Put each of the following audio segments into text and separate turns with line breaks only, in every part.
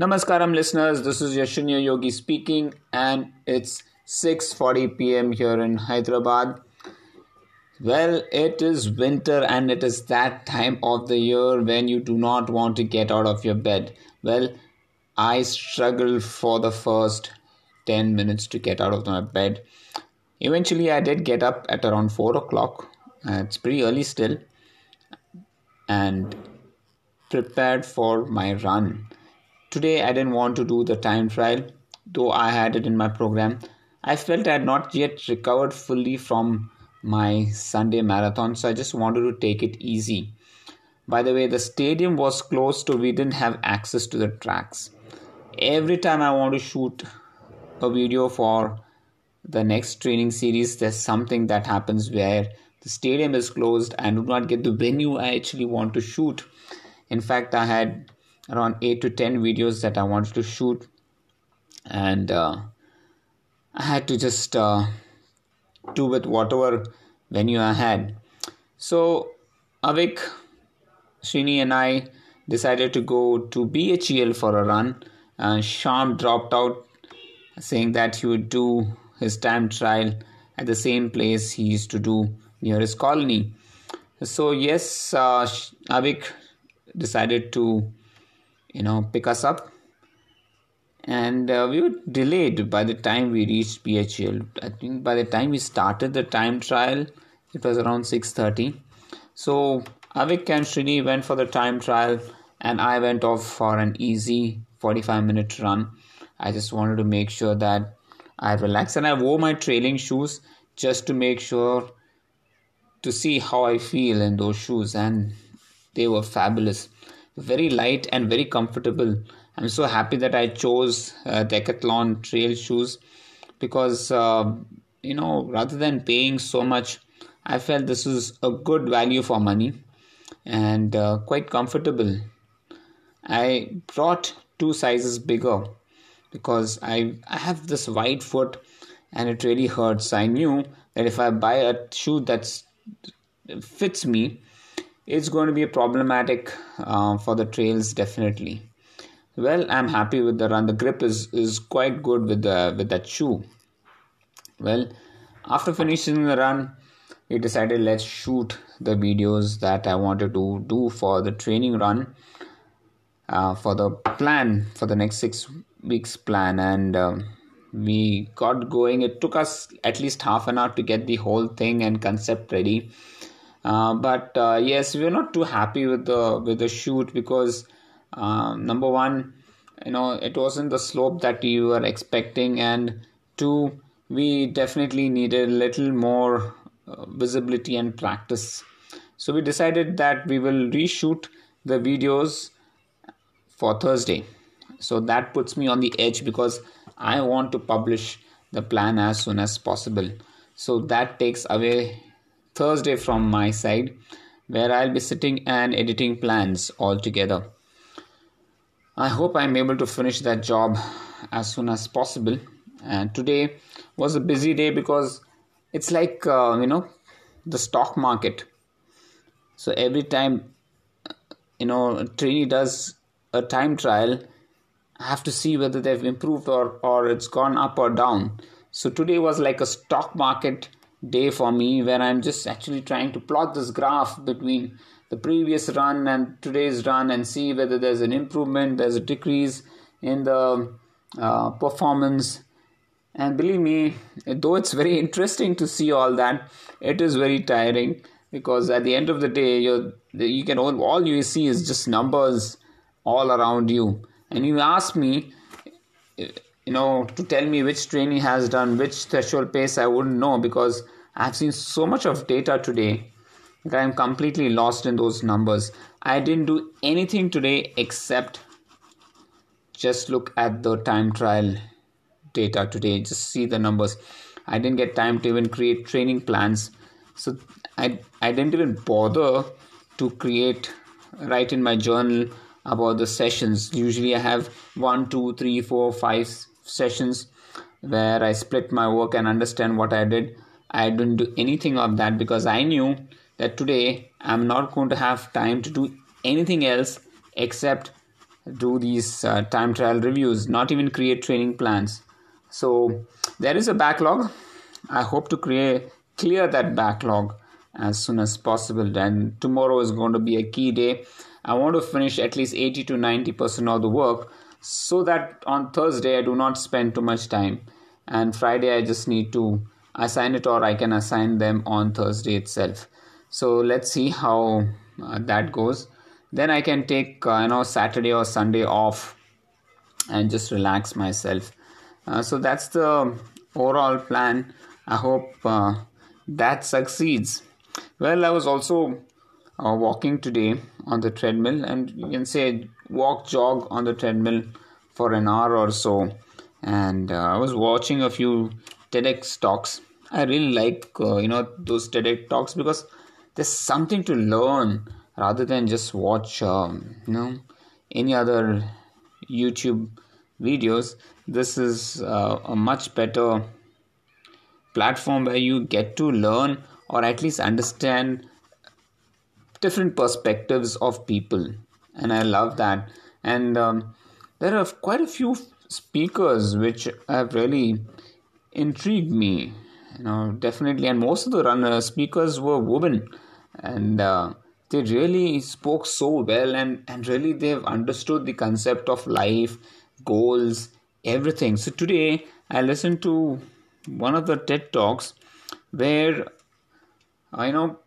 Namaskaram listeners, this is Yashunya Yogi speaking and it's 6:40 p.m. here in Hyderabad. Well, it is winter and it is that time of the year when you do not want to get out of your bed. Well, I struggled for the first 10 minutes to get out of my bed. Eventually, I did get up at around 4 o'clock. Uh, it's pretty early still. And prepared for my run. Today I didn't want to do the time trial, though I had it in my program. I felt I had not yet recovered fully from my Sunday marathon, so I just wanted to take it easy. By the way, the stadium was closed, so we didn't have access to the tracks. Every time I want to shoot a video for the next training series, there's something that happens where the stadium is closed and do not get the venue I actually want to shoot. In fact, I had around 8 to 10 videos that I wanted to shoot, and uh, I had to just uh, do with whatever venue I had. So, Avik, Srini, and I decided to go to BHEL for a run. Uh, Sham dropped out, saying that he would do his time trial at the same place he used to do near his colony. So, yes, uh, Avik decided to, you know, pick us up. And uh, we were delayed by the time we reached BHEL. I think by the time we started the time trial, it was around 6.30. So Avik and Srini went for the time trial and I went off for an easy 45 minute run. I just wanted to make sure that I relaxed and I wore my trailing shoes just to make sure to see how I feel in those shoes and they were fabulous very light and very comfortable. I'm so happy that i chose uh, decathlon trail shoes because uh, you know rather than paying so much i felt this is a good value for money and uh, quite comfortable. I brought two sizes bigger because i i have this wide foot and it really hurts. I knew that if i buy a shoe that fits me it's going to be problematic uh, for the trails definitely. Well i'm happy with the run. The grip is is quite good with the with that shoe. Well after finishing the run we decided let's shoot the videos that i wanted to do for the training run uh, for the plan for the next six weeks plan. And um, we got going. It took us at least half an hour to get the whole thing and concept ready uh, but uh, yes, we are not too happy with the with the shoot because uh, number one, you know, it wasn't the slope that we were expecting, and two, we definitely needed a little more uh, visibility and practice. So we decided that we will reshoot the videos for Thursday. So that puts me on the edge because I want to publish the plan as soon as possible. So that takes away Thursday from my side, where I'll be sitting and editing plans all together. I hope I'm able to finish that job as soon as possible. And today was a busy day because it's like, uh, you know, the stock market. So every time, you know, a trainee does a time trial, I have to see whether they've improved or, or it's gone up or down. So today was like a stock market day for me where I'm just actually trying to plot this graph between the previous run and today's run and see whether there's an improvement, there's a decrease in the uh, performance. And believe me, though it's very interesting to see all that, it is very tiring because at the end of the day, you you can all, all you see is just numbers all around you. And you ask me, you know, to tell me which trainee has done which threshold pace, I wouldn't know because I've seen so much of data today that I'm completely lost in those numbers. I didn't do anything today except just look at the time trial data today, just see the numbers. I didn't get time to even create training plans. So I, I didn't even bother to create, write in my journal about the sessions. Usually I have one, two, three, four, five sessions where I split my work and understand what I did. I didn't do anything of that because I knew that today I'm not going to have time to do anything else except do these uh, time trial reviews, not even create training plans. So there is a backlog. I hope to create clear that backlog as soon as possible. And tomorrow is going to be a key day. I want to finish at least 80 to 90 percent of the work so that on Thursday I do not spend too much time. And Friday I just need to assign it or I can assign them on Thursday itself. So let's see how uh, that goes. Then I can take uh, you know Saturday or Sunday off and just relax myself. Uh, so that's the overall plan. I hope uh, that succeeds. Well, I was also uh, walking today on the treadmill, and you can say walk, jog on the treadmill for an hour or so. And uh, I was watching a few TEDx talks. I really like uh, you know those TEDx talks because there's something to learn rather than just watch um, you know any other YouTube videos. This is uh, a much better platform where you get to learn or at least understand different perspectives of people and i love that and um, there are quite a few speakers which have really intrigued me you know definitely. And most of the runner speakers were women. And uh, they really spoke so well and and really they've understood the concept of life goals everything. So today i listened to one of the ted talks where I know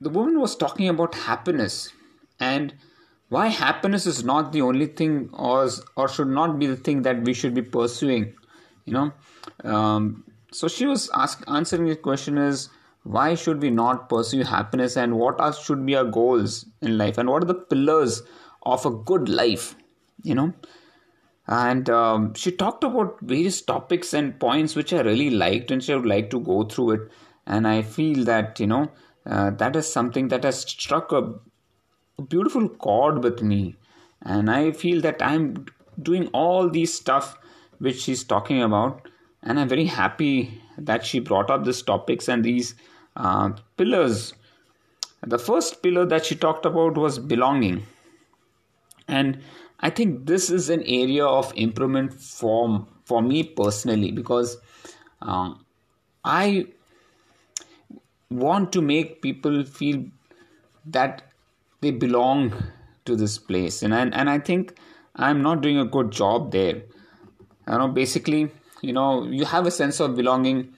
the woman was talking about happiness and why happiness is not the only thing or or should not be the thing that we should be pursuing you know um, so she was ask, answering the question is why should we not pursue happiness and what are should be our goals in life and what are the pillars of a good life you know? And um, she talked about various topics and points which i really liked and she would like to go through it. And i feel that you know uh, that is something that has struck a, a beautiful chord with me. And i feel that i'm doing all these stuff which she's talking about and i'm very happy that she brought up these topics and these uh, pillars. The first pillar that she talked about was belonging. And i think this is an area of improvement for for me personally because uh, i want to make people feel that they belong to this place. And I, and I think I'm not doing a good job there. You know basically you know you have a sense of belonging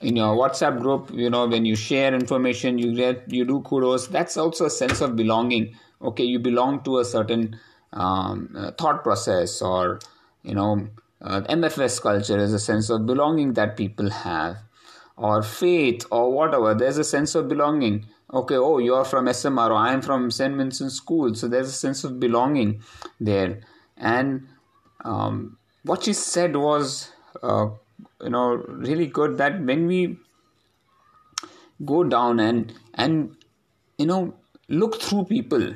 in your whatsapp group you know when you share information you get you do kudos that's also a sense of belonging. Okay you belong to a certain um, uh, thought process or you know uh, mfs culture is a sense of belonging that people have or faith or whatever there's a sense of belonging. Okay oh you're from smr or i'm from st vincent school so there's a sense of belonging there. And um, what she said was uh, you know really good that when we go down and and you know look through people.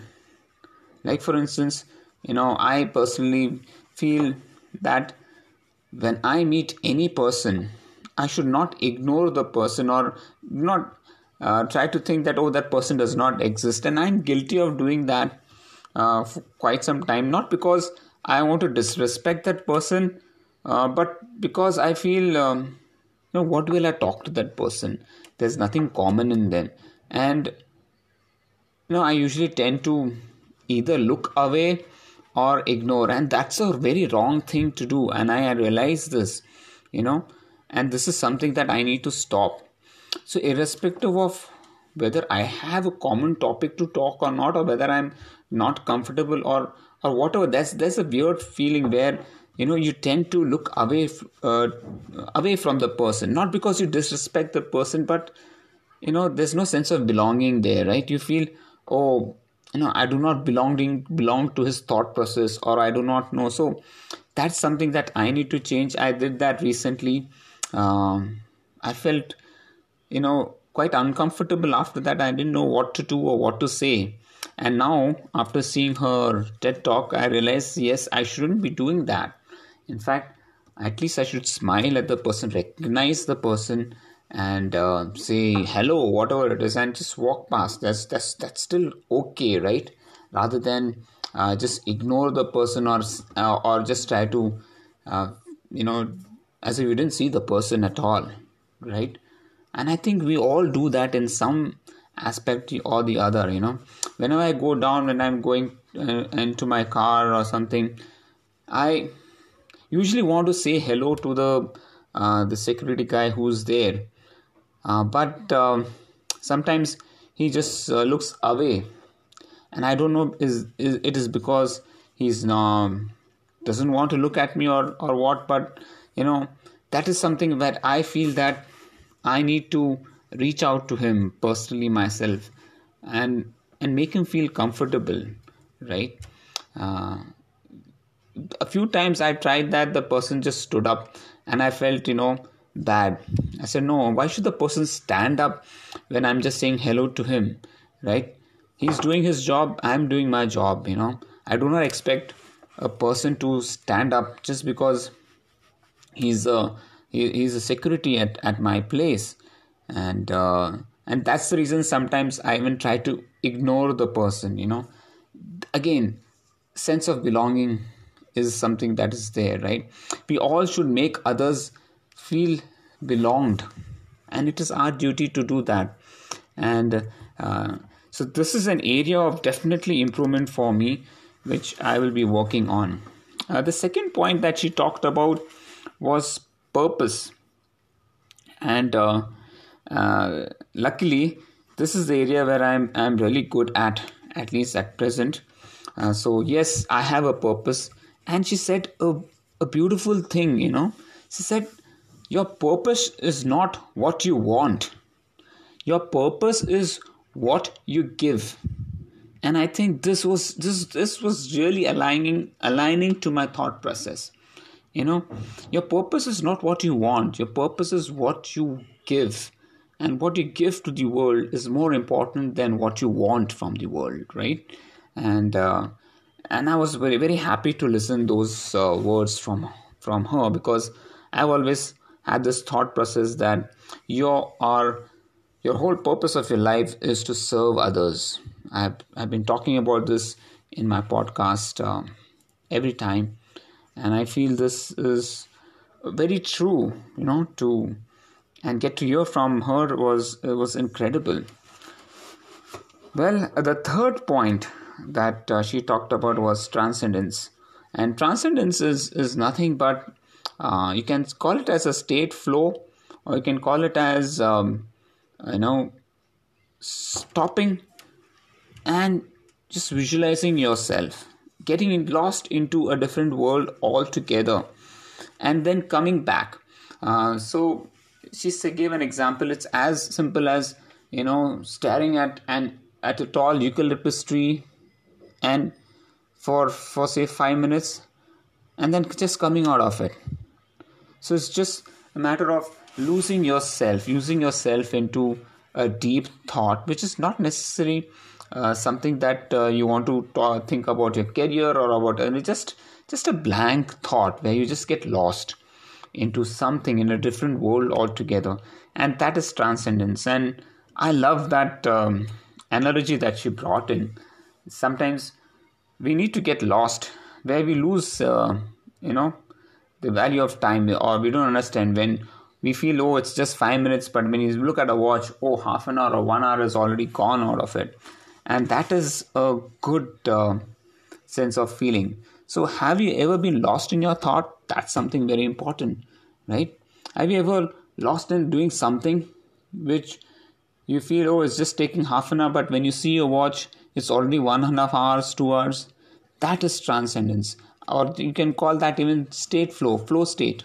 Like for instance you know i personally feel that when i meet any person I should not ignore the person or not uh, try to think that oh that person does not exist. And I'm guilty of doing that uh, for quite some time. Not because I want to disrespect that person uh, but because I feel um, you know what will I talk to that person? There's nothing common in them. And you know I usually tend to either look away or ignore. And that's a very wrong thing to do. And I realize this you know. And this is something that i need to stop. So irrespective of whether i have a common topic to talk or not or whether i'm not comfortable or or whatever that's there's a weird feeling where you know you tend to look away uh, away from the person not because you disrespect the person but you know there's no sense of belonging there right you feel oh you know i do not belonging belong to his thought process or i do not know so that's something that i need to change i did that recently um, I felt, you know, quite uncomfortable after that. I didn't know what to do or what to say. And now, after seeing her TED talk, I realized yes, I shouldn't be doing that. In fact, at least I should smile at the person, recognize the person, and uh, say hello, whatever it is, and just walk past. That's that's that's still okay, right? Rather than uh, just ignore the person or uh, or just try to uh, you know as if you didn't see the person at all right and i think we all do that in some aspect or the other you know whenever i go down when i'm going uh, into my car or something i usually want to say hello to the uh, the security guy who's there. Uh, but um, sometimes he just uh, looks away. And i don't know is, is it is because he's um, doesn't want to look at me or or what but you know that is something that i feel that i need to reach out to him personally myself and and make him feel comfortable right? Uh, a few times i tried that the person just stood up and i felt you know bad. I said no why should the person stand up when i'm just saying hello to him right? He's doing his job i'm doing my job you know. I do not expect a person to stand up just because he's a he, he's a security at, at my place. And uh, and that's the reason sometimes i even try to ignore the person you know. Again sense of belonging is something that is there right? We all should make others feel belonged and it is our duty to do that. And uh, so this is an area of definitely improvement for me which i will be working on. Uh, the second point that she talked about was purpose. And uh, uh, luckily this is the area where i'm i'm really good at at least at present. Uh, so yes i have a purpose and she said a, a beautiful thing you know. She said your purpose is not what you want. Your purpose is what you give. And i think this was this this was really aligning aligning to my thought process. You know your purpose is not what you want. Your purpose is what you give. And what you give to the world is more important than what you want from the world right? And uh, and i was very very happy to listen those uh, words from from her because i've always had this thought process that your are your whole purpose of your life is to serve others i've, I've been talking about this in my podcast uh, every time and i feel this is very true you know to and get to hear from her was was incredible. Well, the third point that uh, she talked about was transcendence, and transcendence is is nothing but uh, you can call it as a state flow, or you can call it as um, you know stopping and just visualizing yourself getting lost into a different world altogether and then coming back uh, so she gave an example. It's as simple as you know staring at an at a tall eucalyptus tree, and for for say five minutes, and then just coming out of it. So it's just a matter of losing yourself, using yourself into a deep thought, which is not necessarily uh, something that uh, you want to think about your career or about uh, just just a blank thought where you just get lost into something in a different world altogether. And that is transcendence. And i love that um, analogy that she brought in sometimes we need to get lost where we lose uh, you know the value of time or we don't understand when we feel oh it's just five minutes but when you look at a watch oh half an hour or one hour is already gone out of it and that is a good uh, sense of feeling so, have you ever been lost in your thought? That's something very important, right? Have you ever lost in doing something which you feel, oh, it's just taking half an hour, but when you see your watch, it's already one and a half hours, two hours? That is transcendence, or you can call that even state flow, flow state.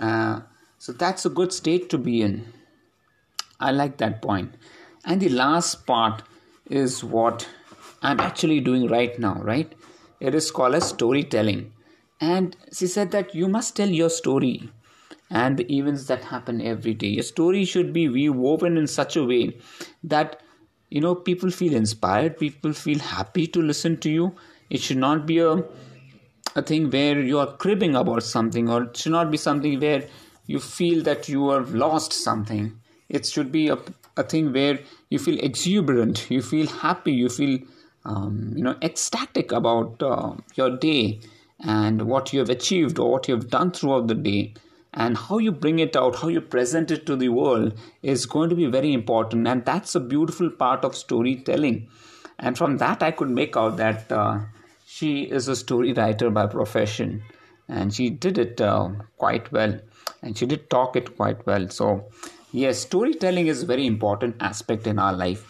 Uh, so, that's a good state to be in. I like that point. And the last part is what I'm actually doing right now, right? It is called as storytelling. And she said that you must tell your story and the events that happen every day. Your story should be woven in such a way that you know people feel inspired, people feel happy to listen to you. It should not be a a thing where you are cribbing about something, or it should not be something where you feel that you have lost something. It should be a, a thing where you feel exuberant, you feel happy, you feel um, you know ecstatic about uh, your day and what you have achieved or what you have done throughout the day and how you bring it out how you present it to the world is going to be very important. And that's a beautiful part of storytelling. And from that i could make out that uh, she is a story writer by profession. And she did it uh, quite well. And she did talk it quite well. So yes storytelling is a very important aspect in our life.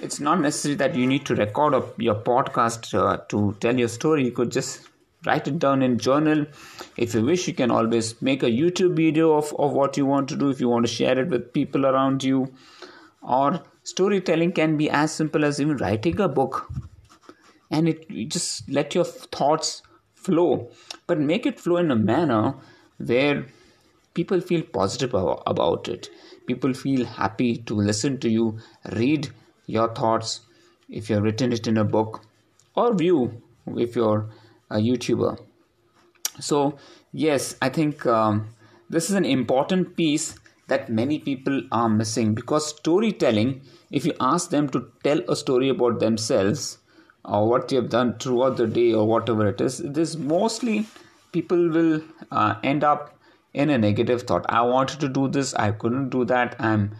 It's not necessary that you need to record a, your podcast uh, to tell your story. You could just write it down in journal. If you wish you can always make a youtube video of, of what you want to do if you want to share it with people around you. Or storytelling can be as simple as even writing a book. And it you just let your thoughts flow. But make it flow in a manner where people feel positive about it. People feel happy to listen to you read your thoughts if you've written it in a book. Or view if you're a YouTuber. So, yes, I think um, this is an important piece that many people are missing because storytelling, if you ask them to tell a story about themselves or what they have done throughout the day or whatever it is, this mostly people will uh, end up in a negative thought. I wanted to do this, I couldn't do that. I'm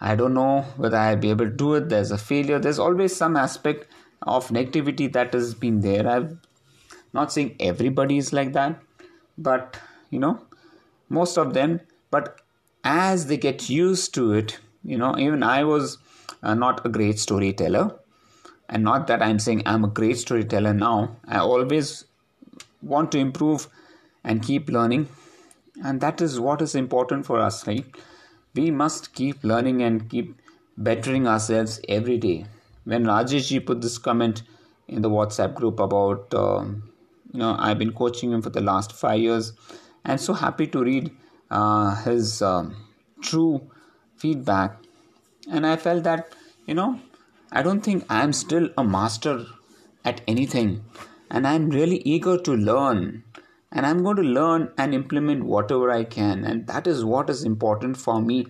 I don't know whether I'll be able to do it. There's a failure. There's always some aspect of negativity that has been there. I've not saying everybody is like that but you know most of them but as they get used to it you know even i was uh, not a great storyteller. And not that i'm saying i'm a great storyteller now. I always want to improve and keep learning. And that is what is important for us right? We must keep learning and keep bettering ourselves every day. When rajesh ji put this comment in the whatsapp group about um, you know i've been coaching him for the last five years and so happy to read uh, his um, true feedback. And i felt that you know i don't think i'm still a master at anything and i'm really eager to learn and i'm going to learn and implement whatever i can and that is what is important for me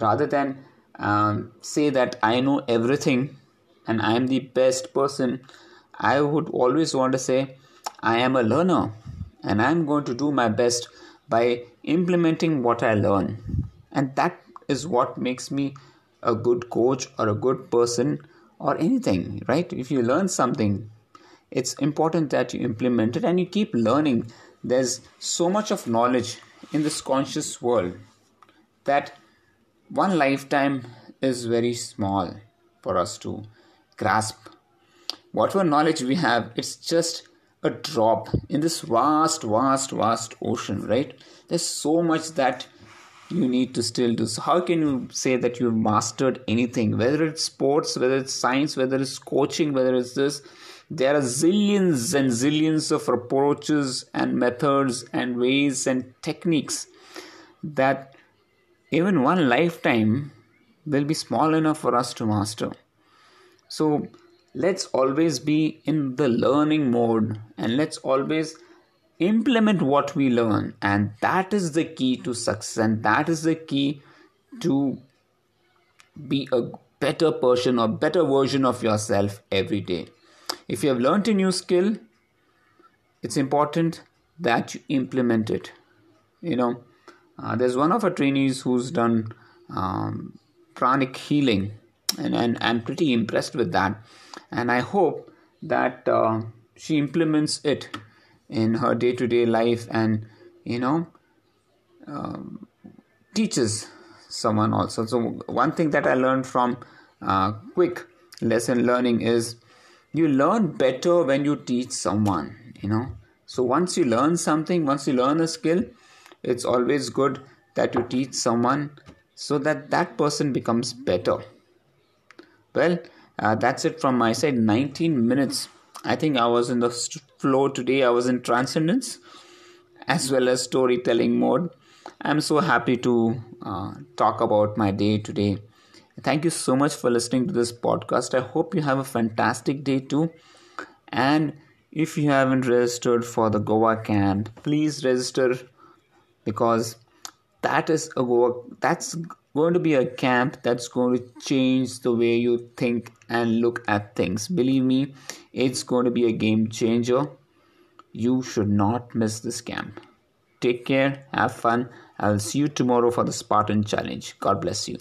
rather than um, say that i know everything and i am the best person. I would always want to say I am a learner and I'm going to do my best by implementing what I learn. And that is what makes me a good coach or a good person or anything, right? If you learn something, it's important that you implement it and you keep learning. There's so much of knowledge in this conscious world that one lifetime is very small for us to grasp. Whatever knowledge we have, it's just a drop in this vast, vast, vast ocean, right? There's so much that you need to still do. So, how can you say that you've mastered anything, whether it's sports, whether it's science, whether it's coaching, whether it's this? There are zillions and zillions of approaches and methods and ways and techniques that even one lifetime will be small enough for us to master. So, let's always be in the learning mode and let's always implement what we learn. And that is the key to success and that is the key to be a better person or better version of yourself every day. If you have learned a new skill it's important that you implement it. You know uh, there's one of our trainees who's done um, pranic healing and, and i'm pretty impressed with that. And i hope that uh, she implements it in her day-to-day life and you know um, teaches someone also. So one thing that i learned from uh, quick lesson learning is you learn better when you teach someone you know. So once you learn something once you learn a skill it's always good that you teach someone so that that person becomes better well uh, that's it from my side. 19 minutes. I think i was in the flow today. I was in transcendence as well as storytelling mode. I'm so happy to uh, talk about my day today. Thank you so much for listening to this podcast. I hope you have a fantastic day too. And if you haven't registered for the goa camp please register because that is a goa that's going to be a camp that's going to change the way you think and look at things. Believe me, it's going to be a game changer. You should not miss this camp. Take care, have fun. I'll see you tomorrow for the Spartan Challenge. God bless you.